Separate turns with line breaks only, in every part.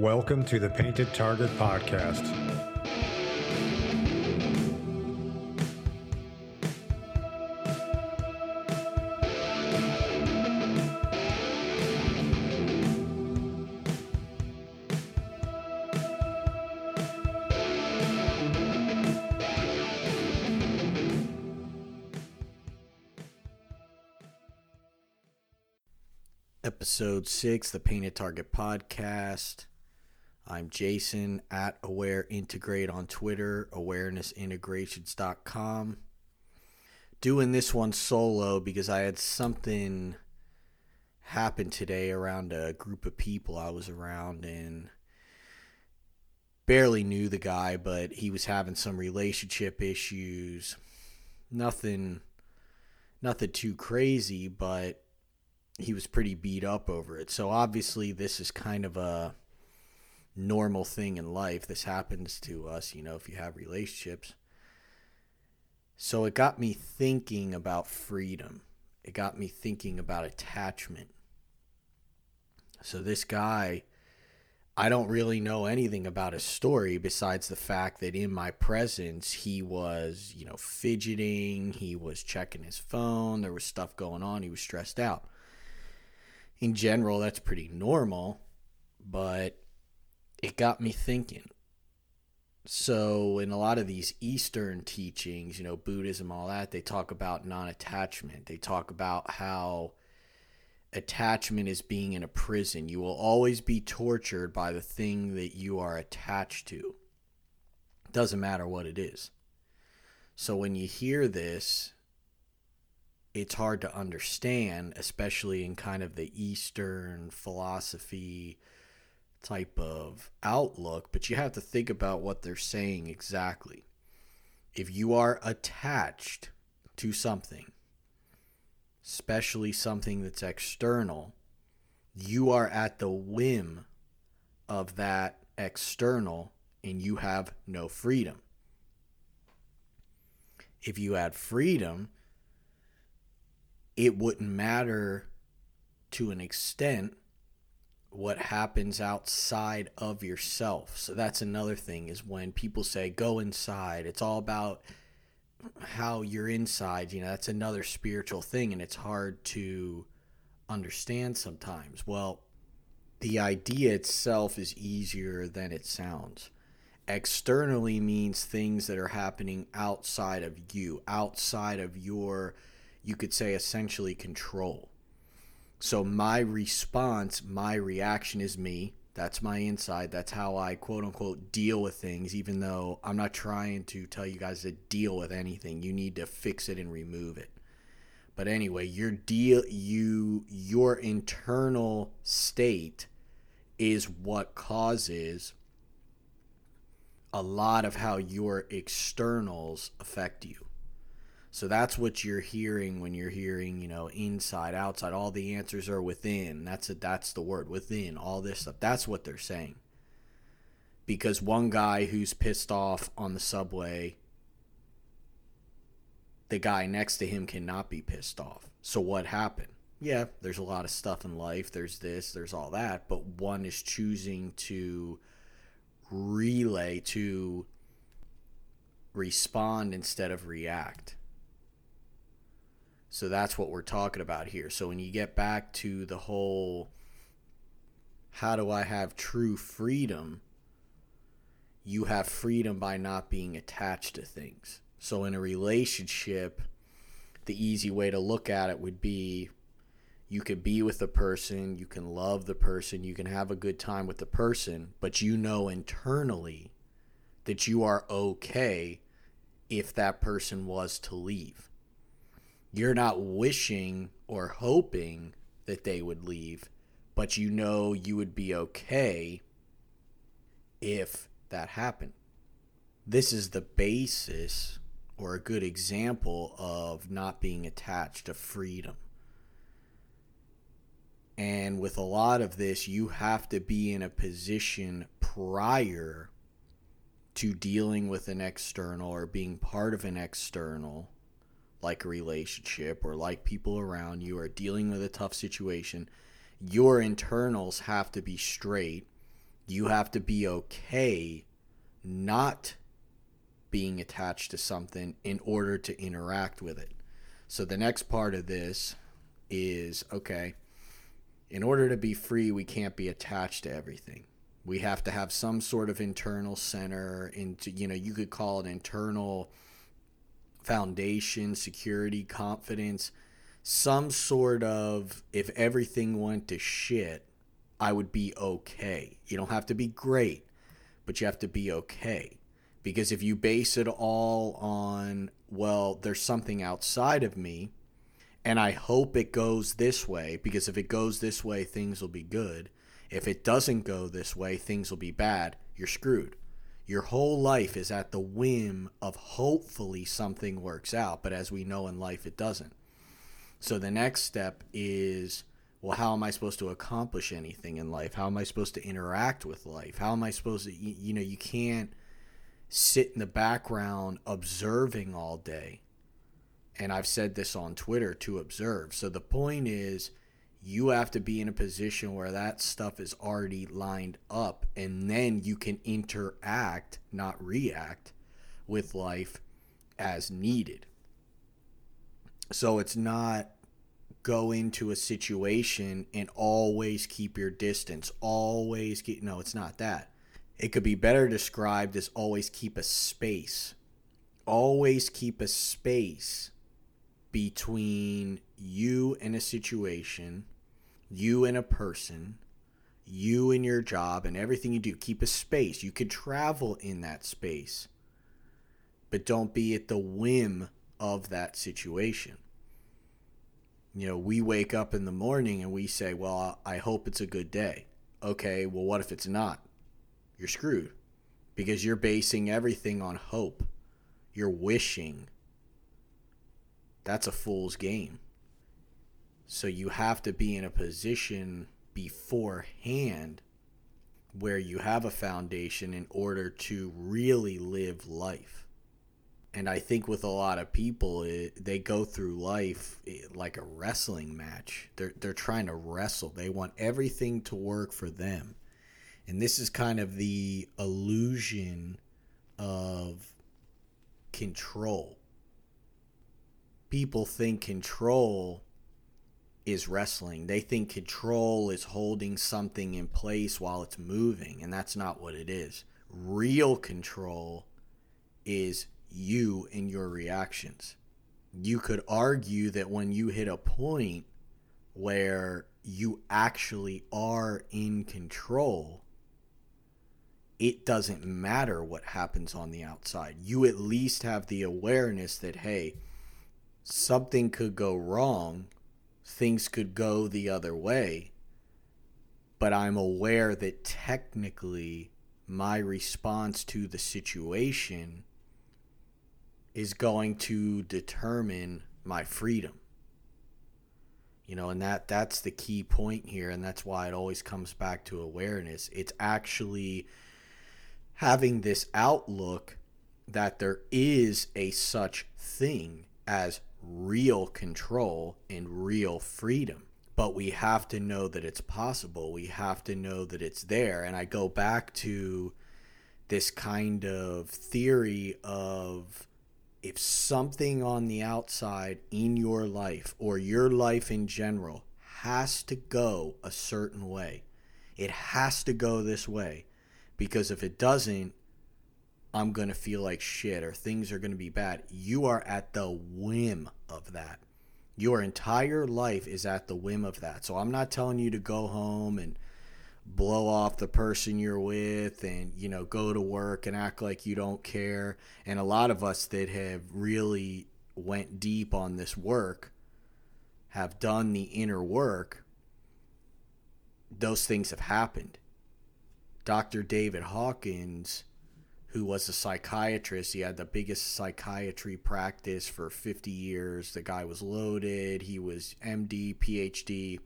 Welcome to the Painted Target Podcast.
Episode 6, the Painted Target Podcast. I'm Jason at Aware Integrate on Twitter, awarenessintegrations.com. Doing this one solo because I had something happen today around a group of people I was around and barely knew the guy, but he was having some relationship issues. Nothing nothing too crazy, but he was pretty beat up over it. So obviously this is kind of a normal thing in life. This happens to us, you know, if you have relationships. So it got me thinking about freedom. It got me thinking about attachment. So this guy, I don't really know anything about his story besides the fact that in my presence he was, you know, fidgeting, he was checking his phone, there was stuff going on, he was stressed out. In general, that's pretty normal, but it got me thinking. So, in a lot of these Eastern teachings, you know, Buddhism, all that, they talk about non attachment. They talk about how attachment is being in a prison. You will always be tortured by the thing that you are attached to. It doesn't matter what it is. So, when you hear this, it's hard to understand, especially in kind of the Eastern philosophy type of outlook, but you have to think about what they're saying exactly. If you are attached to something, especially something that's external, you are at the whim of that external and you have no freedom. If you had freedom, it wouldn't matter to an extent what happens outside of yourself. So that's another thing is when people say go inside, it's all about how you're inside, you know, that's another spiritual thing and it's hard to understand sometimes. Well, the idea itself is easier than it sounds. Externally means things that are happening outside of you, outside of your you could say essentially control. So my response, my reaction is me. That's my inside. That's how I quote unquote deal with things, even though I'm not trying to tell you guys to deal with anything. You need to fix it and remove it. But anyway, your deal you your internal state is what causes a lot of how your externals affect you. So that's what you're hearing when you're hearing, you know, inside, outside. All the answers are within. That's a, that's the word within. All this stuff. That's what they're saying. Because one guy who's pissed off on the subway, the guy next to him cannot be pissed off. So what happened? Yeah, there's a lot of stuff in life. There's this, there's all that, but one is choosing to relay to respond instead of react so that's what we're talking about here. So when you get back to the whole how do I have true freedom? You have freedom by not being attached to things. So in a relationship, the easy way to look at it would be you could be with the person, you can love the person, you can have a good time with the person, but you know internally that you are okay if that person was to leave you're not wishing or hoping that they would leave, but you know you would be okay if that happened. This is the basis or a good example of not being attached to freedom. And with a lot of this, you have to be in a position prior to dealing with an external or being part of an external like a relationship or like people around you are dealing with a tough situation, your internals have to be straight. You have to be okay not being attached to something in order to interact with it. So the next part of this is okay, in order to be free, we can't be attached to everything. We have to have some sort of internal center into you know, you could call it internal foundation, security, confidence, some sort of if everything went to shit, I would be okay. You don't have to be great, but you have to be okay. Because if you base it all on, well, there's something outside of me, and I hope it goes this way, because if it goes this way, things will be good. If it doesn't go this way, things will be bad. You're screwed. Your whole life is at the whim of hopefully something works out, but as we know in life, it doesn't. So the next step is well, how am I supposed to accomplish anything in life? How am I supposed to interact with life? How am I supposed to, you, you know, you can't sit in the background observing all day. And I've said this on Twitter to observe. So the point is, you have to be in a position where that stuff is already lined up and then you can interact, not react, with life as needed. So it's not go into a situation and always keep your distance. Always keep, no, it's not that. It could be better described as always keep a space. Always keep a space between you and a situation you and a person, you and your job, and everything you do. Keep a space. You could travel in that space, but don't be at the whim of that situation. You know, we wake up in the morning and we say, Well, I hope it's a good day. Okay, well, what if it's not? You're screwed because you're basing everything on hope. You're wishing. That's a fool's game. So you have to be in a position beforehand where you have a foundation in order to really live life. And I think with a lot of people, it, they go through life like a wrestling match. They're, they're trying to wrestle, they want everything to work for them. And this is kind of the illusion of control. People think control is wrestling. They think control is holding something in place while it's moving, and that's not what it is. Real control is you and your reactions. You could argue that when you hit a point where you actually are in control, it doesn't matter what happens on the outside. You at least have the awareness that, hey, something could go wrong things could go the other way. But I'm aware that technically my response to the situation is going to determine my freedom. You know, and that that's the key point here and that's why it always comes back to awareness. It's actually having this outlook that there is a such thing as real control and real freedom. But we have to know that it's possible. We have to know that it's there. And I go back to this kind of theory of if something on the outside in your life or your life in general has to go a certain way, it has to go this way. Because if it doesn't, I'm going to feel like shit or things are going to be bad. You are at the whim of that. Your entire life is at the whim of that. So I'm not telling you to go home and blow off the person you're with and, you know, go to work and act like you don't care. And a lot of us that have really went deep on this work have done the inner work. Those things have happened. Dr. David Hawkins who was a psychiatrist. He had the biggest psychiatry practice for 50 years. The guy was loaded. He was MD, PhD,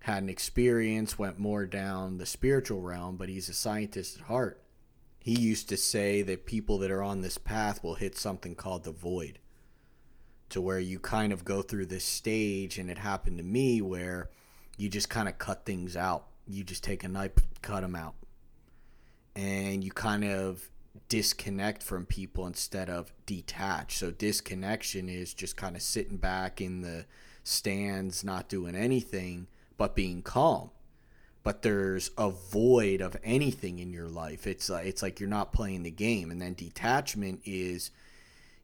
had an experience, went more down the spiritual realm, but he's a scientist at heart. He used to say that people that are on this path will hit something called the void, to where you kind of go through this stage, and it happened to me where you just kind of cut things out. You just take a knife, cut them out and you kind of disconnect from people instead of detach. So disconnection is just kind of sitting back in the stands, not doing anything, but being calm. But there's a void of anything in your life. It's like it's like you're not playing the game. And then detachment is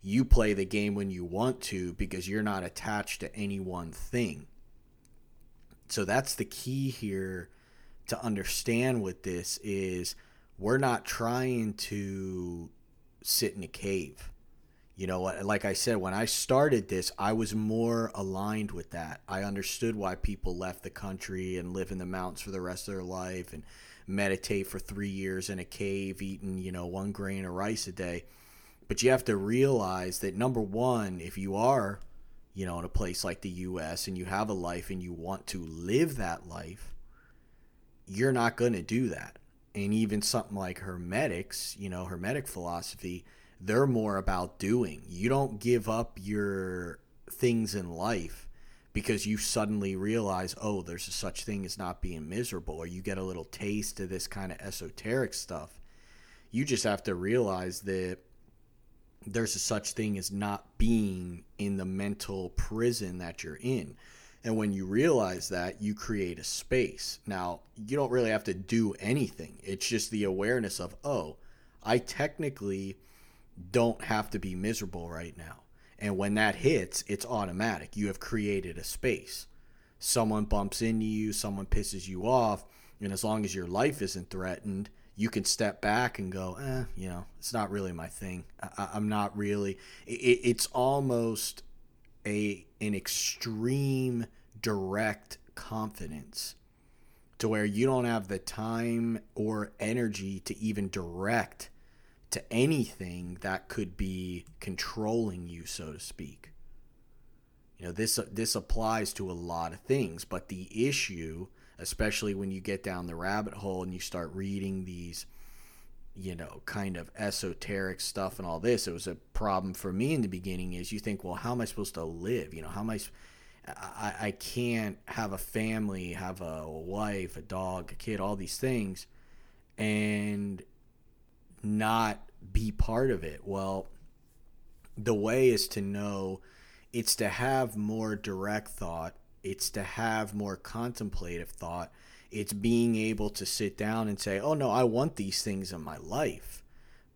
you play the game when you want to because you're not attached to any one thing. So that's the key here to understand with this is we're not trying to sit in a cave. You know, like I said, when I started this, I was more aligned with that. I understood why people left the country and live in the mountains for the rest of their life and meditate for three years in a cave, eating, you know, one grain of rice a day. But you have to realize that number one, if you are, you know, in a place like the US and you have a life and you want to live that life, you're not going to do that and even something like hermetics, you know, hermetic philosophy, they're more about doing. You don't give up your things in life because you suddenly realize, oh, there's a such thing as not being miserable, or you get a little taste of this kind of esoteric stuff. You just have to realize that there's a such thing as not being in the mental prison that you're in. And when you realize that, you create a space. Now, you don't really have to do anything. It's just the awareness of, oh, I technically don't have to be miserable right now. And when that hits, it's automatic. You have created a space. Someone bumps into you, someone pisses you off, and as long as your life isn't threatened, you can step back and go, eh, you know, it's not really my thing. I, am not really. It, it's almost a an extreme direct confidence to where you don't have the time or energy to even direct to anything that could be controlling you so to speak. You know this this applies to a lot of things but the issue especially when you get down the rabbit hole and you start reading these you know kind of esoteric stuff and all this it was a problem for me in the beginning is you think well how am i supposed to live? You know how am i I, I can't have a family, have a wife, a dog, a kid, all these things, and not be part of it. Well, the way is to know it's to have more direct thought, it's to have more contemplative thought. It's being able to sit down and say, oh no, I want these things in my life.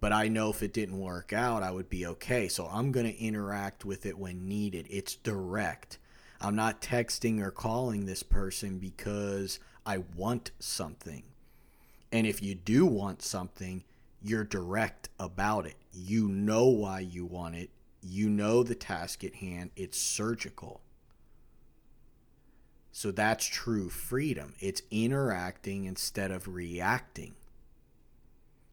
But I know if it didn't work out, I would be okay. So I'm going to interact with it when needed. It's direct I'm not texting or calling this person because I want something. And if you do want something, you're direct about it. You know why you want it. You know the task at hand. It's surgical. So that's true freedom. It's interacting instead of reacting.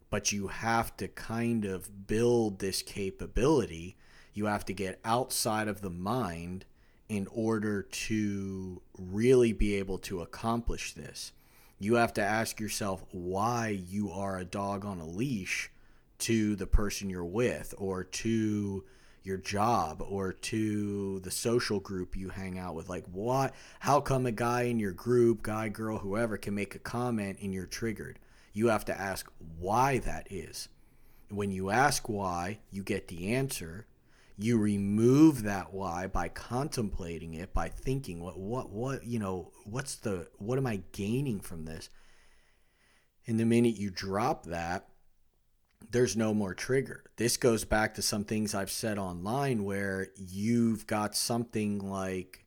But you have to kind of build this capability. You have to get outside of the mind in order to really be able to accomplish this. You have to ask yourself why you are a dog on a leash to the person you're with or to your job or to the social group you hang out with. Like what how come a guy in your group guy girl whoever can make a comment and you're triggered? You have to ask why that is. When you ask why you get the answer you remove that why by contemplating it by thinking what what what you know what's the what am i gaining from this? And the minute you drop that there's no more trigger. This goes back to some things i've said online where you've got something like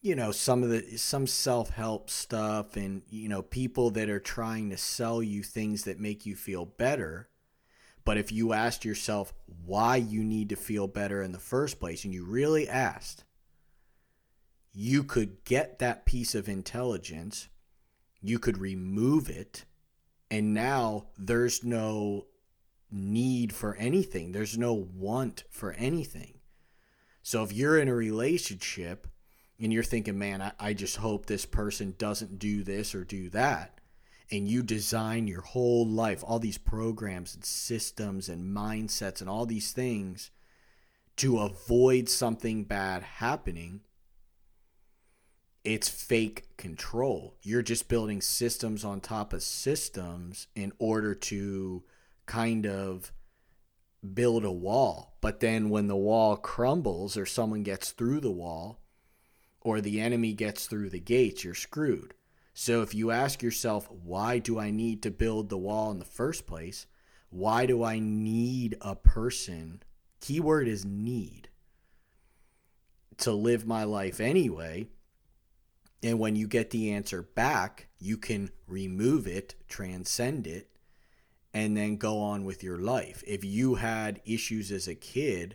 you know some of the some self-help stuff and you know people that are trying to sell you things that make you feel better but if you asked yourself why you need to feel better in the first place, and you really asked, you could get that piece of intelligence, you could remove it, and now there's no need for anything, there's no want for anything. So if you're in a relationship and you're thinking, man, I, I just hope this person doesn't do this or do that and you design your whole life, all these programs and systems and mindsets and all these things to avoid something bad happening, it's fake control. You're just building systems on top of systems in order to kind of build a wall. But then when the wall crumbles or someone gets through the wall or the enemy gets through the gates, you're screwed. So if you ask yourself, why do I need to build the wall in the first place? Why do I need a person? Keyword is need to live my life anyway. And when you get the answer back, you can remove it, transcend it, and then go on with your life. If you had issues as a kid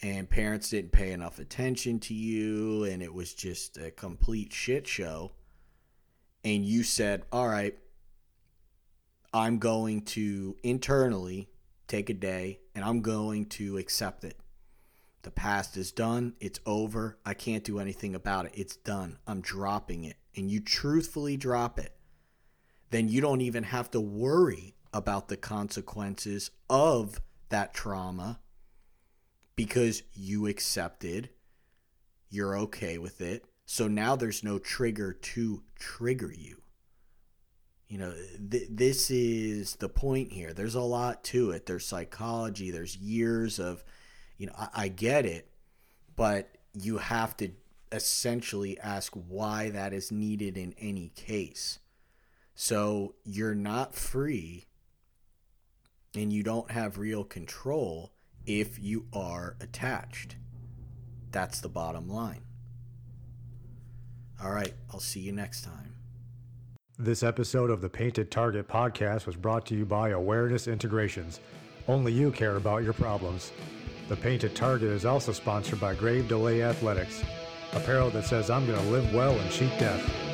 and parents didn't pay enough attention to you and it was just a complete shit show, and you said, All right, I'm going to internally take a day and I'm going to accept it. The past is done. It's over. I can't do anything about it. It's done. I'm dropping it. And you truthfully drop it. Then you don't even have to worry about the consequences of that trauma because you accepted. You're okay with it. So now there's no trigger to trigger you. You know, th- this is the point here. There's a lot to it. There's psychology, there's years of you know, I, I get it, but you have to essentially ask why that is needed in any case. So you're not free and you don't have real control if you are attached. That's the bottom line. All right, I'll see you next time.
This episode of the Painted Target podcast was brought to you by Awareness Integrations. Only you care about your problems. The Painted Target is also sponsored by Grave Delay Athletics, apparel that says I'm going to live well and cheat death.